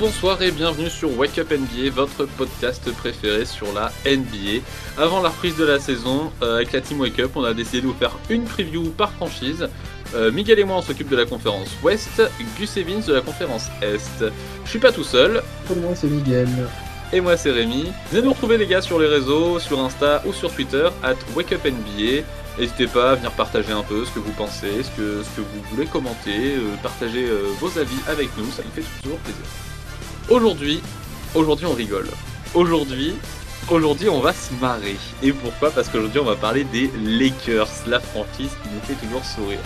Bonsoir et bienvenue sur Wake Up NBA, votre podcast préféré sur la NBA. Avant la reprise de la saison, euh, avec la team Wake Up, on a décidé de vous faire une preview par franchise. Euh, Miguel et moi on s'occupe de la conférence Ouest, Gus Evans de la conférence Est. Je suis pas tout seul. Le monde c'est Miguel. Et moi c'est Rémi. Venez nous retrouver les gars sur les réseaux, sur Insta ou sur Twitter, at WakeUpNBA. N'hésitez pas à venir partager un peu ce que vous pensez, ce que, ce que vous voulez commenter, euh, partager euh, vos avis avec nous, ça nous fait toujours plaisir. Aujourd'hui, aujourd'hui on rigole. Aujourd'hui, aujourd'hui on va se marrer. Et pourquoi? Parce qu'aujourd'hui on va parler des Lakers, la franchise qui nous fait toujours sourire.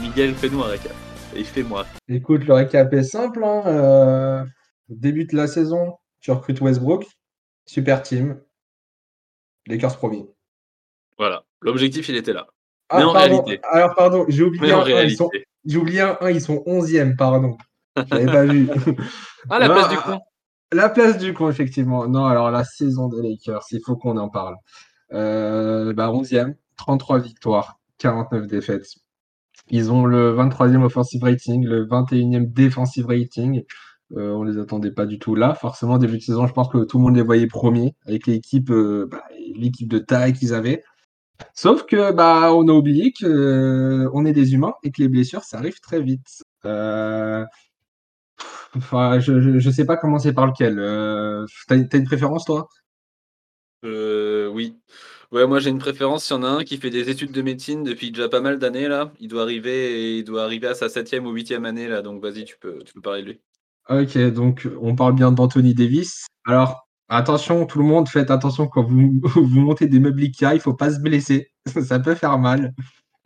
Miguel, fais-nous un récap. Et fais-moi. Écoute, le récap est simple. Hein. Euh, début de la saison, tu recrutes Westbrook, super team, Lakers premier. Voilà, l'objectif il était là. Ah, Mais en pardon. réalité. Alors, pardon, j'ai oublié, un, ils sont... oublié un, ils sont 11e, pardon. J'avais pas vu. Ah, la Non, place du con. La place du con, effectivement. Non, alors la saison des Lakers, il faut qu'on en parle. Euh, bah, 11e, 33 victoires, 49 défaites. Ils ont le 23e offensive rating, le 21e defensive rating. Euh, on les attendait pas du tout là. Forcément, début de saison, je pense que tout le monde les voyait premiers avec l'équipe, euh, bah, l'équipe de taille qu'ils avaient. Sauf que bah on a oublié que euh, on est des humains et que les blessures ça arrive très vite. Euh, Enfin, je, je, je sais pas commencer par lequel. Euh, T'as t'as une préférence toi? Euh, oui. Ouais, moi j'ai une préférence. Il y en a un qui fait des études de médecine depuis déjà pas mal d'années là. Il doit arriver, il doit arriver à sa septième ou huitième année là. Donc vas-y, tu peux, tu peux parler de lui. Ok, donc on parle bien d'Anthony Davis. Alors attention, tout le monde, faites attention quand vous, vous montez des meubles Ikea, il faut pas se blesser, ça peut faire mal.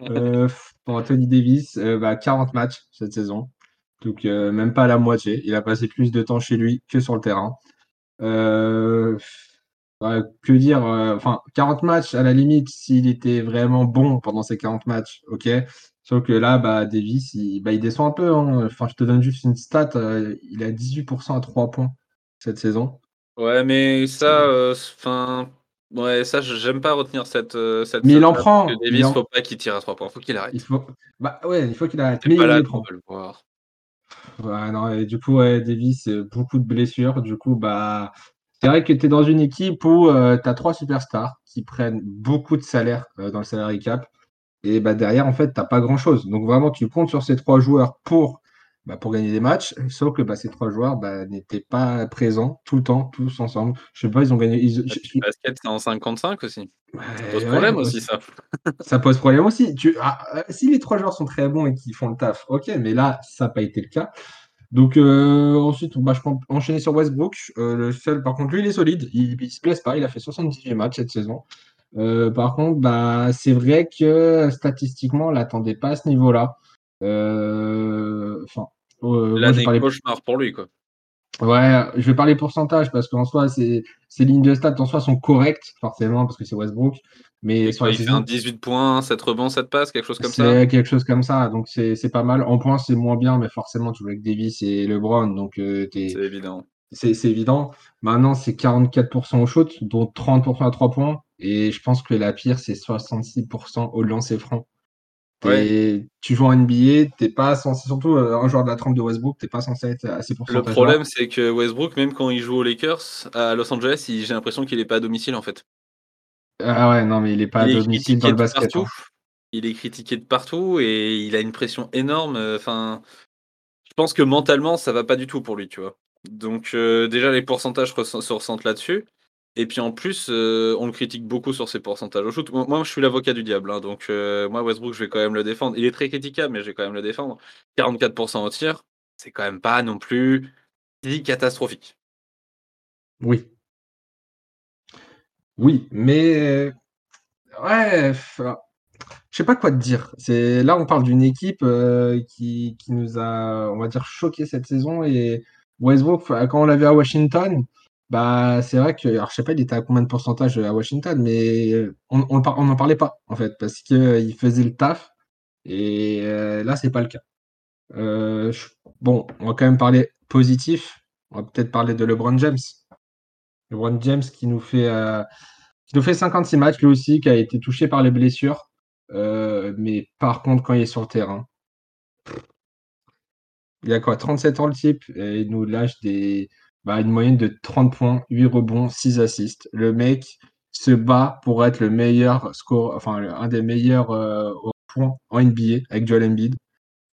Euh, pour Anthony Davis, euh, bah, 40 matchs cette saison, donc euh, même pas la moitié. Il a passé plus de temps chez lui que sur le terrain. Euh, bah, que dire, euh, enfin 40 matchs à la limite, s'il était vraiment bon pendant ces 40 matchs, ok. Sauf que là, bah, Davis, il, bah, il descend un peu. hein. Enfin, je te donne juste une stat, il a 18% à 3 points cette saison. Ouais, mais ça, enfin, ouais, ça, je- j'aime pas retenir cette, cette. Mais il en prend, il Davis, en- faut pas qu'il tire à trois points, faut qu'il arrête. Il faut, bah ouais, il faut qu'il arrête, mais pas il on prend. le voir. Du coup, Davis, euh, beaucoup de blessures. Du coup, bah, c'est vrai que tu es dans une équipe où tu as trois superstars qui prennent beaucoup de salaire euh, dans le salary cap. Et bah, derrière, en fait, tu pas grand-chose. Donc, vraiment, tu comptes sur ces trois joueurs pour, bah, pour gagner des matchs. Sauf que bah, ces trois joueurs bah, n'étaient pas présents tout le temps, tous ensemble. Je sais pas, ils ont gagné. ils- puis, le basket, c'est en 55 aussi. Ça pose problème ouais, aussi, ça. ça pose problème aussi. Tu, ah, euh, si les trois joueurs sont très bons et qu'ils font le taf, ok, mais là, ça n'a pas été le cas. Donc euh, ensuite, bah, je peux enchaîner sur Westbrook. Euh, le seul, par contre, lui, il est solide. Il, il se blesse pas. Il a fait 78 matchs cette saison. Euh, par contre, bah, c'est vrai que statistiquement, on l'attendait pas à ce niveau-là. Enfin, euh, L'année parlais cauchemar pour lui, quoi. Ouais, je vais parler pourcentage parce qu'en soi, ces, ces lignes de stats en soi sont correctes, forcément, parce que c'est Westbrook. Mais sur il fait saison, un 18 points, 7 rebonds, 7 passes, quelque chose comme ça. c'est quelque chose comme ça. Donc, c'est pas mal. En points, c'est moins bien, mais forcément, tu joues avec Davis et LeBron. Donc, euh, C'est évident. c'est évident. Maintenant, c'est 44% au shoot, dont 30% à 3 points. Et je pense que la pire, c'est 66% au lancer franc. T'es- Tu joues en NBA, t'es pas censé, surtout euh, un joueur de la trempe de Westbrook, t'es pas censé être à ces Le problème, c'est que Westbrook, même quand il joue aux Lakers, à Los Angeles, j'ai l'impression qu'il est pas à domicile en fait. Ah ouais, non, mais il est pas à il domicile dans le basket. partout. hein. Il est critiqué de partout et il a une pression énorme. euh, Enfin, je pense que mentalement, ça va pas du tout pour lui, tu vois. Donc euh, déjà, les pourcentages se ressentent là-dessus. Et puis en plus, euh, on le critique beaucoup sur ses pourcentages au shoot. Moi, je suis l'avocat du diable, hein, donc euh, moi, Westbrook, je vais quand même le défendre. Il est très critiquable, mais je vais quand même le défendre. 44% au tir, c'est quand même pas non plus catastrophique. Oui. Oui, mais euh, ouais, enfin, je sais pas quoi te dire. C'est là, on parle d'une équipe qui, qui nous a, on va dire, choqué cette saison et Westbrook, quand on l'a vu à Washington, bah c'est vrai que, alors je sais pas, il était à combien de pourcentage à Washington, mais on on, par- on n'en parlait pas en fait parce que euh, faisait le taf et euh, là c'est pas le cas. Euh, bon, on va quand même parler positif. On va peut-être parler de LeBron James. LeBron James qui nous fait, euh, qui nous fait 56 matchs, lui aussi, qui a été touché par les blessures. Euh, mais par contre, quand il est sur le terrain, il a quoi 37 ans le type il nous lâche des bah, une moyenne de 30 points, 8 rebonds, 6 assists. Le mec se bat pour être le meilleur score, enfin un des meilleurs euh, points en NBA avec Joel Embiid.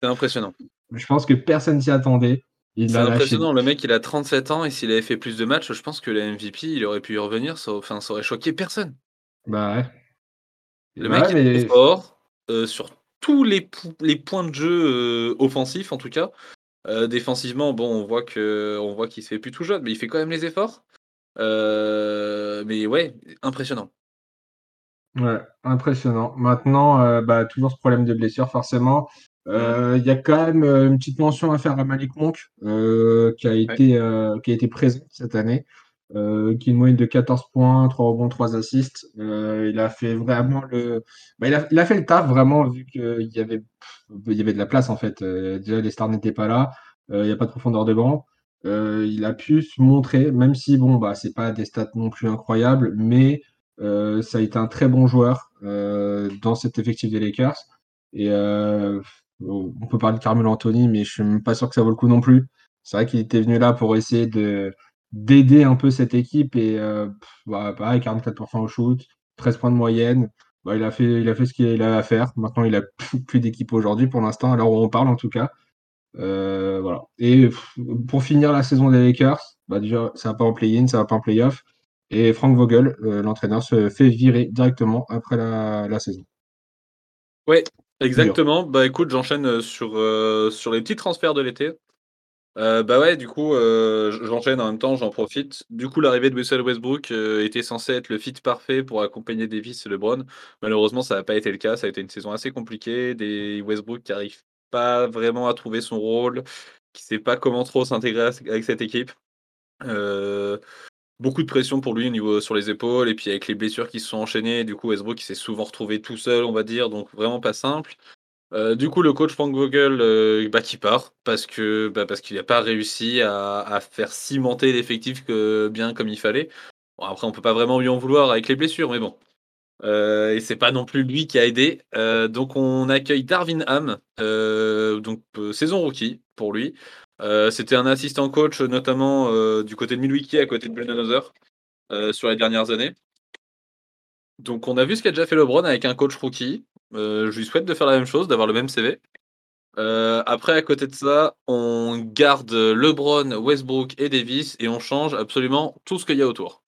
C'est impressionnant. Je pense que personne s'y attendait. C'est impressionnant, le mec il a 37 ans et s'il avait fait plus de matchs, je pense que le MVP il aurait pu y revenir, ça, enfin, ça aurait choqué personne. Bah ouais. Le mec est fort euh, sur tous les, les, points de jeu euh, offensifs en tout cas. Euh, défensivement, bon, on voit que on voit qu'il se fait plus tout jeune, mais il fait quand même les efforts. mais ouais, impressionnant. Ouais, impressionnant. Maintenant, bah, toujours ce problème de blessure, forcément. Il y a quand même une petite mention à faire à Malik Monk, qui, a été, qui a été présent cette année. Euh, qui est une moyenne de 14 points, 3 rebonds, 3 assists. Euh, il a fait vraiment le. Bah, il, a, fait le taf vraiment, vu qu'il y avait, il y avait de la place en fait. Euh, déjà, les stars n'étaient pas là. Il n'y a pas de profondeur de banc. il a pu se montrer, même si bon, bah, c'est pas des stats non plus incroyables, mais ça a été un très bon joueur dans cet effectif des Lakers. Et on peut parler de Carmelo Anthony, mais je suis même pas sûr que ça vaut le coup non plus. C'est vrai qu'il était venu là pour essayer de d'aider un peu cette équipe et euh, bah, pareil, 44% au shoot, 13 points de moyenne. Bah, il, a fait, ce qu'il avait à faire. Maintenant, il a plus d'équipe aujourd'hui pour l'instant, alors on parle en tout cas. Euh. Et pour finir la saison des Lakers, bah, déjà, ça va pas en play-in, ça va pas en play-off. Et Frank Vogel, euh, l'entraîneur, se fait virer directement après la, saison. Ouais, exactement. Bah écoute, j'enchaîne sur, sur les petits transferts de l'été. Euh, bah ouais, du coup, euh, j'enchaîne en même temps, j'en profite. Du coup, l'arrivée de Russell Westbrook euh, était censé être le fit parfait pour accompagner Davis et LeBron. Malheureusement, ça n'a pas été le cas. Ça a été une saison assez compliquée. Des Westbrook qui n'arrivent pas vraiment à trouver son rôle, qui ne sait pas comment trop s'intégrer avec cette équipe. beaucoup de pression pour lui au niveau sur les épaules et puis avec les blessures qui se sont enchaînées, du coup Westbrook s'est souvent retrouvé tout seul, on va dire, donc vraiment pas simple. Euh, du coup, le coach Frank Vogel euh, bah, qui part parce bah, qu'il n'a pas réussi à, faire cimenter l'effectif bien comme il fallait. Bon, après, on peut pas vraiment lui en vouloir avec les blessures, mais bon. Euh, et c'est pas non plus lui qui a aidé. donc on accueille Darwin Ham, donc saison rookie pour lui. C'était un assistant coach notamment du côté de Milwaukee à côté de Brennan sur les dernières années. Donc on a vu ce qu'a déjà fait LeBron avec un coach rookie. Euh, je lui souhaite de faire la même chose, d'avoir le même CV. Euh, après, à côté de ça, on garde LeBron, Westbrook et Davis et on change absolument tout ce qu'il y a autour.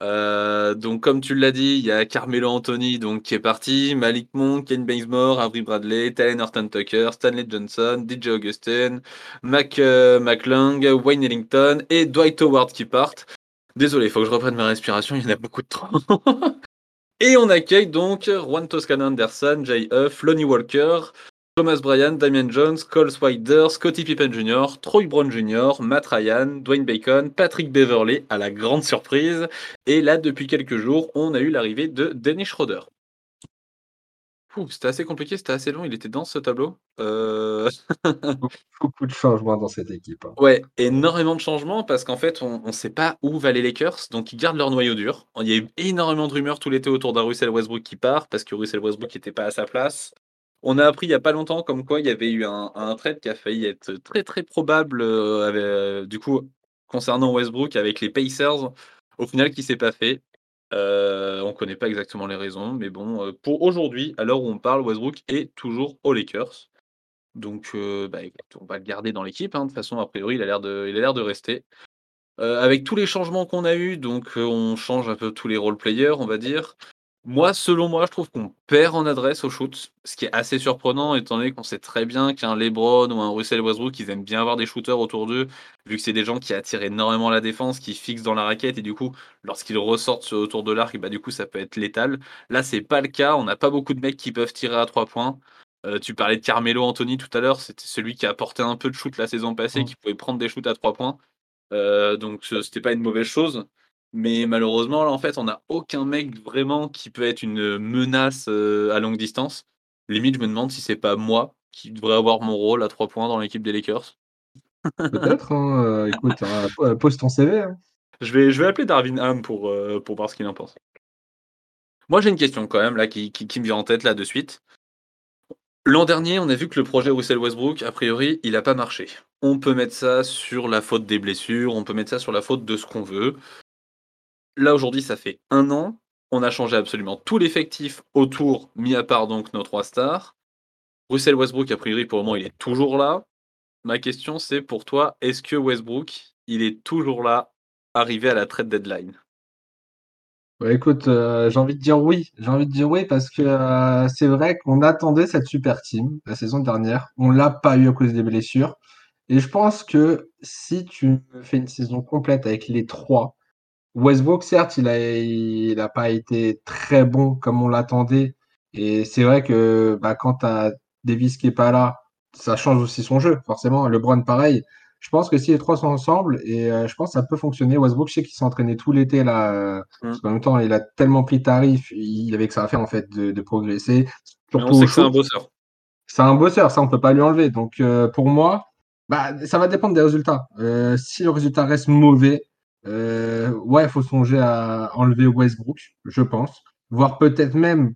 Euh, donc, comme tu l'as dit, il y a Carmelo Anthony donc, qui est parti, Malik Monk, Ken Bazemore, Avery Bradley, Talen Norton Tucker, Stanley Johnson, DJ Augustin, Mac, McLung, Wayne Ellington et Dwight Howard qui partent. Désolé, il faut que je reprenne ma respiration, il y en a beaucoup de trop. Et on accueille donc Juan Toscano Anderson, Jay Huff, Lonnie Walker, Thomas Bryan, Damian Jones, Cole Swider, Scottie Pippen Jr., Troy Brown Jr., Matt Ryan, Dwayne Bacon, Patrick Beverley, à la grande surprise. Et là, depuis quelques jours, on a eu l'arrivée de Dennis Schroeder. C'était assez compliqué, c'était assez long, il était dans ce tableau. Euh... Beaucoup de changements dans cette équipe. Hein. Ouais, énormément de changements parce qu'en fait, on ne sait pas où va les Lakers, donc ils gardent leur noyau dur. Il y a eu énormément de rumeurs tout l'été autour d'un Russell Westbrook qui part parce que Russell Westbrook n'était pas à sa place. On a appris il n'y a pas longtemps comme quoi il y avait eu un, un trade qui a failli être très très probable euh, euh, du coup concernant Westbrook avec les Pacers. Au final, qui s'est pas fait. Euh, on ne connaît pas exactement les raisons, mais bon, euh, pour aujourd'hui, à l'heure où on parle, Westbrook est toujours aux Lakers. Donc, euh, bah, on va le garder dans l'équipe. Hein. De toute façon, a priori, il a l'air de, de rester. avec tous les changements qu'on a eus, donc on change un peu tous les role players, on va dire. Moi, selon moi, je trouve qu'on perd en adresse au shoot, ce qui est assez surprenant étant donné qu'on sait très bien qu'un LeBron ou un Russell Westbrook, ils aiment bien avoir des shooters autour d'eux, vu que c'est des gens qui attirent énormément la défense, qui fixent dans la raquette et du coup, lorsqu'ils ressortent autour de l'arc, bah du coup, ça peut être létal. Là, c'est pas le cas. On n'a pas beaucoup de mecs qui peuvent tirer à trois points. Euh, tu parlais de Carmelo Anthony tout à l'heure, c'était celui qui a apporté un peu de shoot la saison passée, mmh. qui pouvait prendre des shoots à trois points. Euh, donc, c'était pas une mauvaise chose. Mais malheureusement, là, en fait, on n'a aucun mec vraiment qui peut être une menace euh, à longue distance. Limite, je me demande si c'est pas moi qui devrais avoir mon rôle à trois points dans l'équipe des Lakers. Peut-être, hein, euh, écoute, hein, pose ton CV. Hein. Je, vais, je vais appeler Darwin Ham pour, euh, pour voir ce qu'il en pense. Moi, j'ai une question quand même là qui, qui, me vient en tête là de suite. L'an dernier, on a vu que le projet Russell Westbrook, a priori, il n'a pas marché. on peut mettre ça sur la faute des blessures, on peut mettre ça sur la faute de ce qu'on veut. Là, aujourd'hui, ça fait un an. On a changé absolument tout l'effectif autour, mis à part donc nos trois stars. Russell Westbrook, a priori, pour le moment, il est toujours là. Ma question, c'est pour toi, est-ce que Westbrook, il est toujours là, arrivé à la trade deadline? Bah, écoute, euh, j'ai envie de dire oui. J'ai envie de dire oui parce que euh, c'est vrai qu'on attendait cette super team la saison dernière. On l'a pas eu à cause des blessures. Et je pense que si tu fais une saison complète avec les trois, Westbrook, certes, il a, il a pas été très bon comme on l'attendait. Et c'est vrai que bah, quand tu as Davis qui est pas là, ça change aussi son jeu, forcément. LeBron, pareil. Je pense que si les trois sont ensemble, et euh, je pense que ça peut fonctionner. Westbrook, je sais qu'il s'est entraîné tout l'été là. Euh, mm. En même temps, il a tellement pris tarif, il avait que ça à faire en fait de, progresser. Surtout on sait que c'est un bosseur. C'est un bosseur, ça on peut pas lui enlever. Donc euh, pour moi, bah, ça va dépendre des résultats. si le résultat reste mauvais, ouais, il faut songer à enlever Westbrook, je pense. Voire peut-être même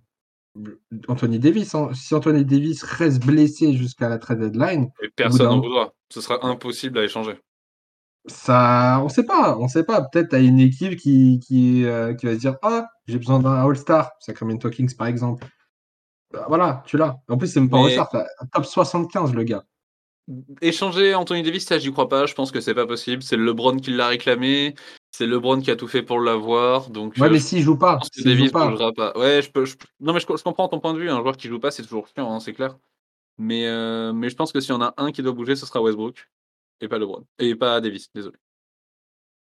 Anthony Davis. Hein. Si Anthony Davis reste blessé jusqu'à la trade deadline. Et personne n'en voudra. Ce sera impossible à échanger. Ça, on sait pas, on sait pas. Peut-être à une équipe qui, qui, euh, qui va se dire Ah, j'ai besoin d'un All-Star, Sacramento Kings par exemple. Bah, voilà, tu l'as. En plus, c'est même pas un All-Star, top 75 le gars. Échanger Anthony Davis, ça j'y crois pas. Je pense que c'est pas possible. C'est LeBron qui l'a réclamé. C'est LeBron qui a tout fait pour l'avoir. Donc, ouais, euh, mais s'il joue pas. Davis ne bougera pas. Ouais, je, peux, Non, mais je, comprends ton point de vue. Un joueur qui joue pas, c'est toujours chiant, hein, c'est clair. Mais, euh, mais je pense que s'il y en a un qui doit bouger, ce sera Westbrook. Et pas LeBron. Et pas Davis, désolé.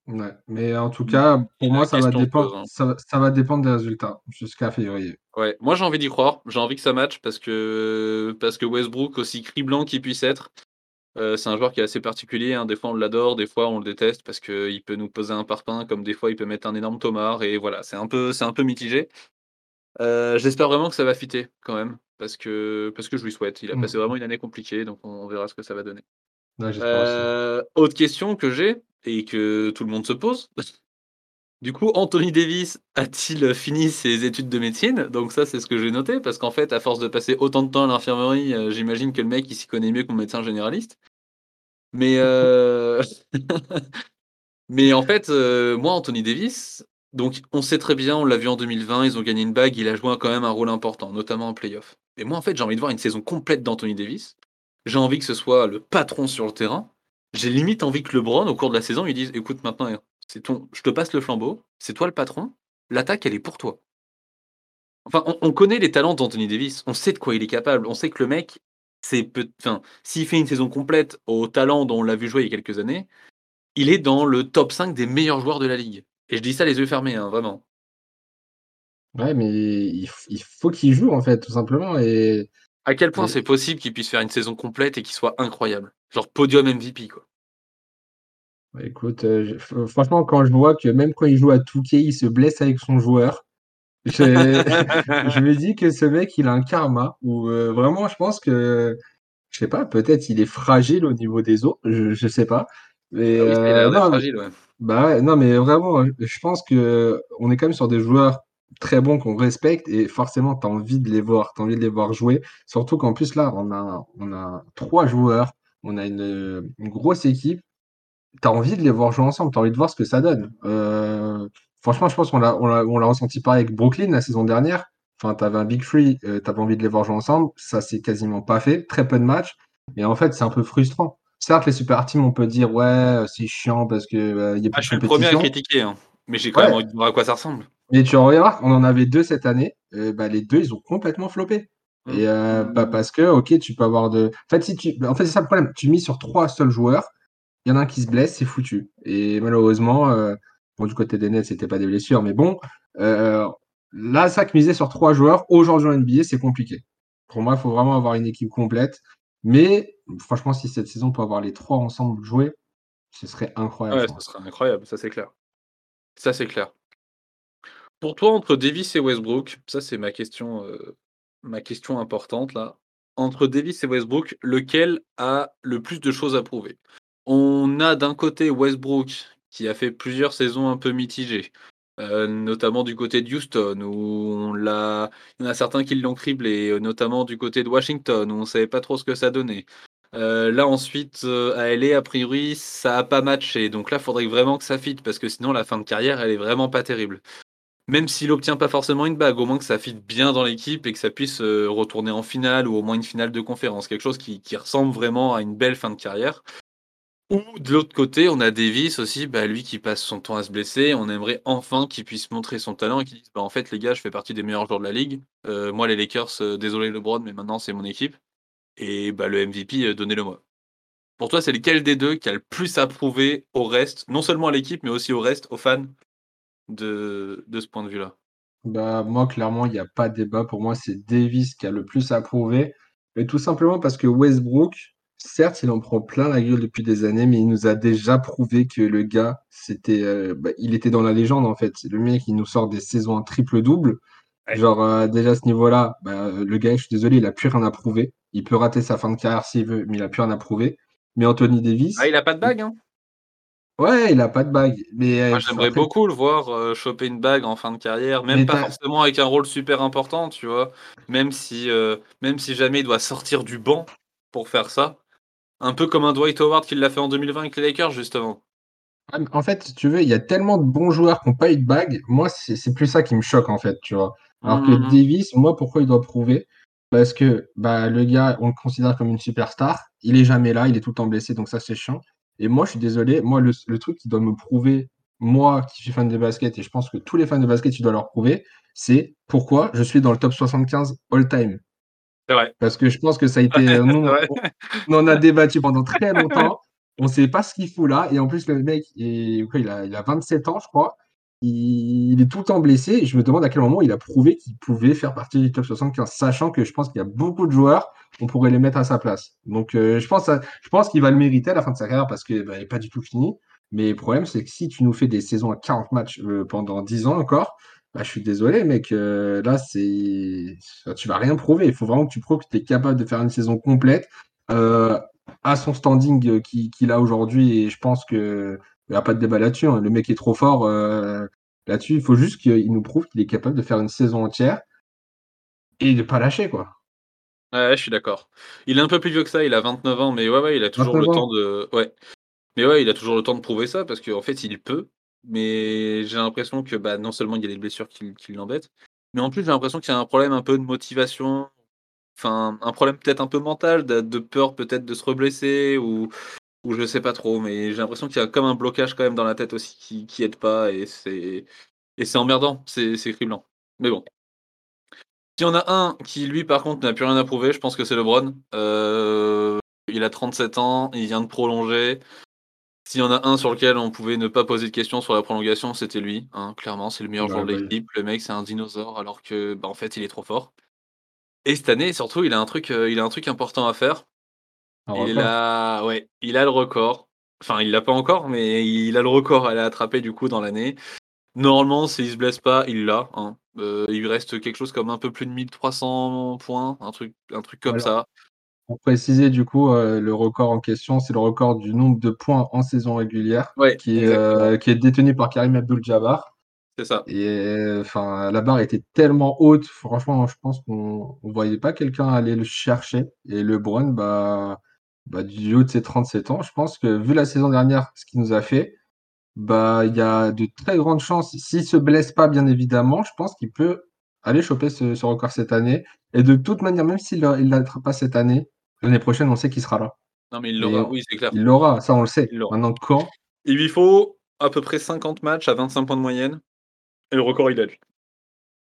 Ouais, mais en tout cas, pour moi, ça va, dépendre, hein. ça, va dépendre des résultats jusqu'à février. Ouais, moi j'ai envie d'y croire. J'ai envie que ça matche parce que, parce que Westbrook, aussi criblant qu'il puisse être, euh, c'est un joueur qui est assez particulier. Hein. Des fois, on l'adore, des fois, on le déteste parce qu'il peut nous poser un parpaing, comme des fois, il peut mettre un énorme tomard. Et voilà, c'est un peu, c'est un peu mitigé. Euh, j'espère vraiment que ça va fitter quand même, parce que, parce que je lui souhaite. Il a passé mmh. vraiment une année compliquée, donc on, verra ce que ça va donner. Euh, autre question que j'ai et que tout le monde se pose. Du coup, Anthony Davis a-t-il fini ses études de médecine? Donc ça, c'est ce que j'ai noté, parce qu'en fait, à force de passer autant de temps à l'infirmerie, euh, j'imagine que le mec, il s'y connaît mieux que mon médecin généraliste. Mais, euh, mais en fait, euh, moi, Anthony Davis, donc on sait très bien, on l'a vu en 2020, ils ont gagné une bague, il a joué quand même un rôle important, notamment en playoff. Et moi, en fait, j'ai envie de voir une saison complète d'Anthony Davis. J'ai envie que ce soit le patron sur le terrain. J'ai limite envie que LeBron, au cours de la saison, il dise écoute, maintenant, c'est ton, je te passe le flambeau, c'est toi le patron, l'attaque elle est pour toi. Enfin, on, connaît les talents d'Anthony Davis, on sait de quoi il est capable, on sait que le mec, c'est enfin, s'il fait une saison complète au talent dont on l'a vu jouer il y a quelques années, il est dans le top 5 des meilleurs joueurs de la ligue. Et je dis ça les yeux fermés, hein, vraiment. Ouais, mais il, faut qu'il joue en fait, tout simplement. Et à quel point c'est possible qu'il puisse faire une saison complète et qu'il soit incroyable, genre podium MVP quoi. Bah, écoute, euh, franchement, quand je vois que même quand il joue à Touquet, il se blesse avec son joueur, je, me dis que ce mec, il a un karma. Ou euh, vraiment, je pense que, je sais pas, peut-être il est fragile au niveau des os, je, je sais pas. Mais, ah oui, non, fragile, ouais. Bah non, mais vraiment, je pense que on est quand même sur des joueurs très bons qu'on respecte et forcément, tu as envie de les voir, tu as envie de les voir jouer. Surtout qu'en plus, là, on a, on a trois joueurs, on a une grosse équipe tu as envie de les voir jouer ensemble, tu as envie de voir ce que ça donne. Euh, franchement, je pense qu'on l'a, on l'a, ressenti pareil avec Brooklyn la saison dernière. Enfin, tu avais un Big Free, euh, tu avais envie de les voir jouer ensemble. Ça, c'est quasiment pas fait. Très peu de matchs. Et en fait, c'est un peu frustrant. Certes, les super teams, on peut dire, ouais, euh, c'est chiant parce qu'il euh, y a plus ah, Je suis le premier à critiquer, hein. mais j'ai quand même envie de voir à quoi ça ressemble. Mais tu regardes, on en avait deux cette année. bah, les deux, ils ont complètement floppé. Et bah, parce que, ok, tu peux avoir de. En fait, si tu... en fait c'est ça le problème. Tu mises sur trois seuls joueurs il y en a un qui se blesse, c'est foutu. Et malheureusement, euh, bon, du côté des Nets, c'était pas des blessures, mais bon, euh, là, ça que miser sur trois joueurs, aujourd'hui en NBA, c'est compliqué. Pour moi, il faut vraiment avoir une équipe complète. Mais franchement, si cette saison peut avoir les trois ensemble jouer, ce serait incroyable. Ouais, ce serait incroyable, ça c'est clair. Ça c'est clair. Pour toi, entre Davis et Westbrook, ça c'est ma question, euh, ma question importante là. Entre Davis et Westbrook, lequel a le plus de choses à prouver? On a d'un côté Westbrook qui a fait plusieurs saisons un peu mitigées, euh, notamment du côté de Houston où on l'a, il y en a certains qui l'ont criblé, euh, notamment du côté de Washington où on savait pas trop ce que ça donnait. Euh, là ensuite, à LA, a priori, ça a pas matché. Donc là, il faudrait vraiment que ça fitte parce que sinon la fin de carrière, elle est vraiment pas terrible. Même s'il obtient pas forcément une bague, au moins que ça fitte bien dans l'équipe et que ça puisse euh, retourner en finale ou au moins une finale de conférence, quelque chose qui, ressemble vraiment à une belle fin de carrière. Ou de l'autre côté, on a Davis aussi, bah, lui qui passe son temps à se blesser. On aimerait enfin qu'il puisse montrer son talent et qu'il dise bah, en fait, les gars, je fais partie des meilleurs joueurs de la ligue. Euh, moi, les Lakers, euh, désolé LeBron, mais maintenant c'est mon équipe. Et bah, le MVP, euh, donnez-le-moi. Pour toi, c'est lequel des deux qui a le plus à prouver au reste, non seulement à l'équipe, mais aussi au reste, aux fans? De, de ce point de vue-là? Bah, moi, clairement, il n'y a pas de débat. Pour moi, c'est Davis qui a le plus à prouver. Mais tout simplement parce que Westbrook, certes, il en prend plein la gueule depuis des années, mais il nous a déjà prouvé que le gars, c'était, euh, bah, il était dans la légende, en fait. C'est le mec qui nous sort des saisons en triple-double. Genre, euh, déjà à ce niveau-là, bah, le gars, je suis désolé, il a plus rien à prouver. Il peut rater sa fin de carrière s'il veut, mais il a plus rien à prouver. Mais Anthony Davis, Ah, il a pas de bague, hein ouais, il a pas de bague. Mais euh, Moi, j'aimerais beaucoup le voir euh, choper une bague en fin de carrière, même mais pas t'as- forcément avec un rôle super important, tu vois. Même si, euh, même si jamais il doit sortir du banc pour faire ça. Un peu comme un Dwight Howard qui l'a fait en 2020 avec les Lakers, justement. Ah, En fait, si tu veux, il y a tellement de bons joueurs qui n'ont pas eu de bague. Moi, c'est c'est plus ça qui me choque, en fait, tu vois. Alors que Mhm. Davis, moi, pourquoi il doit prouver? Parce que bah, le gars, on le considère comme une superstar. Il est jamais là, il est tout le temps blessé, donc ça, c'est chiant. Et moi, je suis désolé, moi, le, le truc qui doit me prouver, moi qui suis fan de basket, et je pense que tous les fans de basket, tu dois leur prouver, c'est pourquoi je suis dans le top 75 all-time. C'est vrai. Parce que je pense que ça a été. euh, nous, on, en a débattu pendant très longtemps. On ne sait pas ce qu'il fout là. Et en plus, le mec, est, il, a, il a 27 ans, je crois. Il, est tout le temps blessé. Et je me demande à quel moment il a prouvé qu'il pouvait faire partie du top 75, sachant que je pense qu'il y a beaucoup de joueurs, on pourrait les mettre à sa place. Donc, euh, je pense, pense qu'il va le mériter à la fin de sa carrière parce qu'il n'est pas du tout fini. Mais le problème, c'est que si tu nous fais des saisons à 40 matchs euh, pendant 10 ans encore, bah, je suis désolé, mec. euh, là, c'est. Tu vas rien prouver. Il faut vraiment que tu prouves que tu es capable de faire une saison complète euh, à son standing qu'il a aujourd'hui. Et je pense qu'il n'y a pas de débat là-dessus. hein. Le mec est trop fort euh, là-dessus. Il faut juste qu'il nous prouve qu'il est capable de faire une saison entière et de pas lâcher, quoi. Ouais, je suis d'accord. Il est un peu plus vieux que ça, il a 29 ans, mais ouais, ouais, il a toujours le 29 temps de. Ouais. Mais ouais, il a toujours le temps de prouver ça parce qu'en fait, il peut. Mais j'ai l'impression que bah, non seulement il y a des blessures qui, qui l'embêtent, mais en plus, j'ai l'impression qu'il y a un problème un peu de motivation. Enfin, un problème peut-être un peu mental, de, de peur peut-être de se reblesser ou, ou je sais pas trop. Mais j'ai l'impression qu'il y a comme un blocage quand même dans la tête aussi qui, qui aide pas et c'est et c'est emmerdant, c'est criblant. Mais bon. S'il y en a un qui, lui, par contre, n'a plus rien à prouver, je pense que c'est LeBron. Euh, il a 37 ans, il vient de prolonger. S'il y en a un sur lequel on pouvait ne pas poser de questions sur la prolongation, c'était lui. hein, clairement, c'est le meilleur Ouais, joueur de l'équipe. Le mec, c'est un dinosaure, alors que, bah, en fait, il est trop fort. Et cette année, surtout, il a un truc, euh, il a un truc important à faire. Un Il a, ouais, il a le record. Enfin, il l'a pas encore, mais il a le record à l'attraper du coup dans l'année. Normalement, s'il se blesse pas, il l'a. hein. Euh, il lui reste quelque chose comme un peu plus de 1300 points, un truc, un truc comme ça. pour préciser, du coup, euh, le record en question, c'est le record du nombre de points en saison régulière Ouais, qui est, exactement. euh, qui est détenu par Karim Abdul-Jabbar. C'est ça. Et euh, enfin, la barre était tellement haute, franchement, je pense qu'on ne voyait pas quelqu'un aller le chercher. Et LeBron, bah, bah, du haut de ses 37 ans, je pense que vu la saison dernière, ce qu'il nous a fait, bah, il y a de très grandes chances, s'il se blesse pas, bien évidemment, je pense qu'il peut aller choper ce, ce record cette année. Et de toute manière, même s'il ne l'attrape pas cette année, l'année prochaine, on sait qu'il sera là. Non, mais il l'aura. Oui, c'est clair. il l'aura, ça on le sait. Il l'aura. Maintenant, quand? Il lui faut à peu près 50 matchs à 25 points de moyenne. Et le record, il a lui.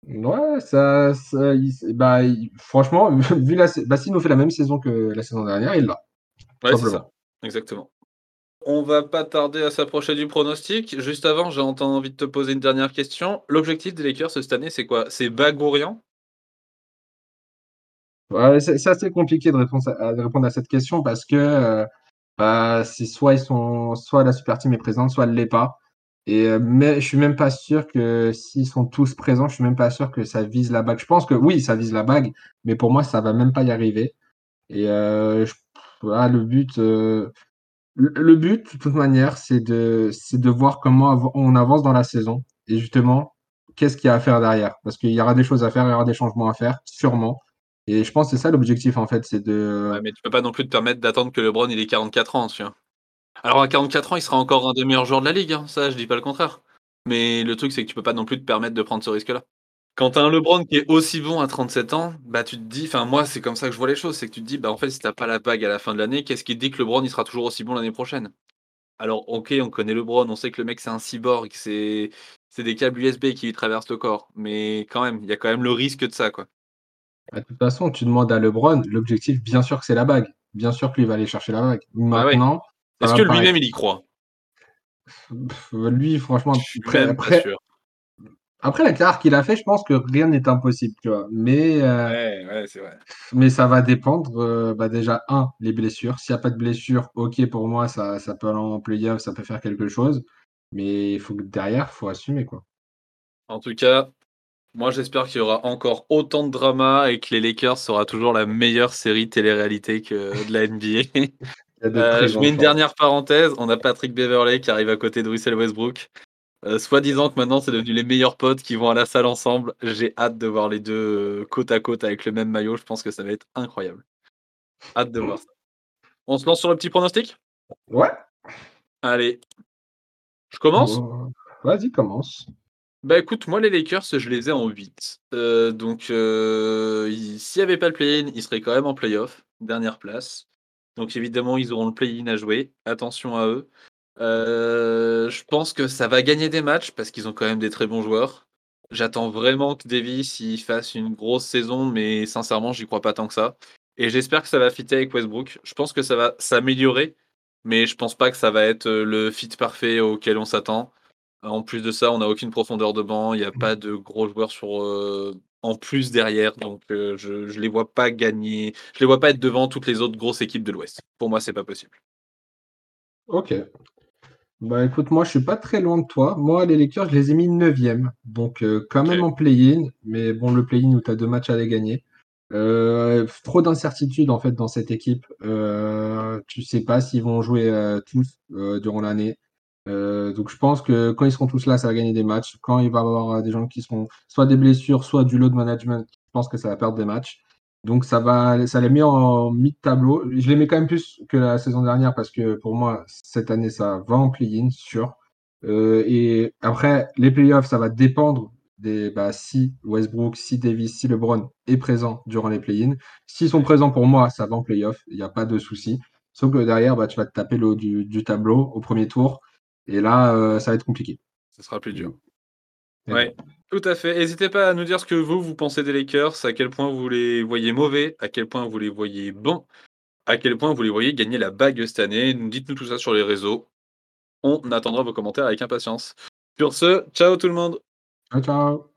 Ouais, ça, ça- il- bah, il- franchement, vu la, bah, s'il nous fait la même saison que la saison dernière, il l'a, Ouais, c'est ça. Exactement. On va pas tarder à s'approcher du pronostic. Juste avant, j'ai envie de te poser une dernière question. L'objectif des Lakers cette année, c'est quoi? C'est bague ou rien Ouais, c'est c'est assez compliqué de répondre à, de répondre à cette question parce que euh, bah, c'est soit ils sont, soit la super team est présente, soit elle l'est pas. Et euh, mais je suis même pas sûr que s'ils sont tous présents, je suis même pas sûr que ça vise la bague. Je pense que oui, ça vise la bague, mais pour moi, ça va même pas y arriver. Et euh, je- voilà, le but, euh, le but, de toute manière, c'est de, c'est de voir comment on avance dans la saison et justement, qu'est-ce qu'il y a à faire derrière. Parce qu'il y aura des choses à faire, il y aura des changements à faire, sûrement. Et je pense que c'est ça l'objectif, en fait, c'est de. Ouais, mais tu peux pas non plus te permettre d'attendre que LeBron il ait 44 ans, tu vois. Alors à 44 ans, il sera encore un des meilleurs joueurs de la ligue, hein, ça, je dis pas le contraire. Mais le truc, c'est que tu peux pas non plus te permettre de prendre ce risque-là. Quand tu as un LeBron qui est aussi bon à 37 ans, bah tu te dis, enfin moi c'est comme ça que je vois les choses, c'est que tu te dis, bah en fait si t'as pas la bague à la fin de l'année, qu'est-ce qui dit que LeBron il sera toujours aussi bon l'année prochaine? Alors ok, on connaît LeBron, on sait que le mec c'est un cyborg, c'est c'est des câbles USB qui lui traversent le corps, mais quand même, il y a quand même le risque de ça quoi. Bah, de toute façon, tu demandes à LeBron, l'objectif bien sûr que c'est la bague. Bien sûr que lui va aller chercher la bague. Bah Maintenant, est-ce que lui-même il y croit? Lui, franchement, je suis pas sûr. Après la carrière qu'il a fait, je pense que rien n'est impossible, tu vois? Mais, euh, Ouais, ouais, c'est vrai. mais ça va dépendre, euh, bah, déjà un, les blessures. S'il y a pas de blessures, OK pour moi, ça ça peut aller en play-off, ça peut faire quelque chose. Mais il faut que derrière, faut assumer, quoi. En tout cas, moi j'espère qu'il y aura encore autant de drama et que les Lakers sera toujours la meilleure série télé-réalité que de la NBA. Euh, je mets une dernière parenthèse, on a Patrick Beverley qui arrive à côté de Russell Westbrook. Euh, soit disant que maintenant c'est devenu les meilleurs potes qui vont à la salle ensemble. J'ai hâte de voir les deux euh, côte à côte avec le même maillot. Je pense que ça va être incroyable. Hâte de voir ça. On se lance sur le petit pronostic? Ouais. Allez. Je commence? Vas-y, commence. Bah écoute, moi les Lakers, je les ai en 8. Euh, donc s'il n'y avait pas le play-in, ils seraient quand même en play-off, dernière place. Donc évidemment, ils auront le play-in à jouer. Attention à eux. Euh, je pense que ça va gagner des matchs parce qu'ils ont quand même des très bons joueurs. J'attends vraiment que Davis il fasse une grosse saison, mais sincèrement, j'y crois pas tant que ça. Et j'espère que ça va fitter avec Westbrook. Je pense que ça va s'améliorer, mais je pense pas que ça va être euh, le fit parfait auquel on s'attend. En plus de ça, on n'a aucune profondeur de banc, il n'y a pas de gros joueurs sur, euh, en plus derrière, donc je ne les vois pas gagner, je les vois pas être devant toutes les autres grosses équipes de l'Ouest. Pour moi, c'est pas possible. Ok, bah écoute, moi je suis pas très loin de toi. Moi, les Lakers, je les ai mis 9e. Donc euh, quand même en play-in. Mais bon, le play-in où tu as deux matchs à les gagner. Euh, trop d'incertitudes en fait dans cette équipe. Euh, tu sais pas s'ils vont jouer tous durant l'année. donc je pense que quand ils seront tous là, ça va gagner des matchs. Quand il va y avoir des gens qui seront soit des blessures, soit du load management, je pense que ça va perdre des matchs. Donc ça va, ça les met en mi-tableau. Je les mets quand même plus que la saison dernière parce que pour moi, cette année, ça va en play-in, sûr. Euh, et après, les playoffs, ça va dépendre des bah, si Westbrook, si Davis, si LeBron est présent durant les play-in. S'ils sont présents pour moi, ça va en playoff, il n'y a pas de souci. Sauf que derrière, bah, tu vas te taper le haut du, tableau au premier tour. Et là, euh, ça va être compliqué. Ce sera plus dur. Ouais, tout à fait. N'hésitez pas à nous dire ce que vous, vous pensez des Lakers, à quel point vous les voyez mauvais, à quel point vous les voyez bons, à quel point vous les voyez gagner la bague cette année. Dites-nous tout ça sur les réseaux. On attendra vos commentaires avec impatience. Sur ce, ciao tout le monde. Ciao, ciao.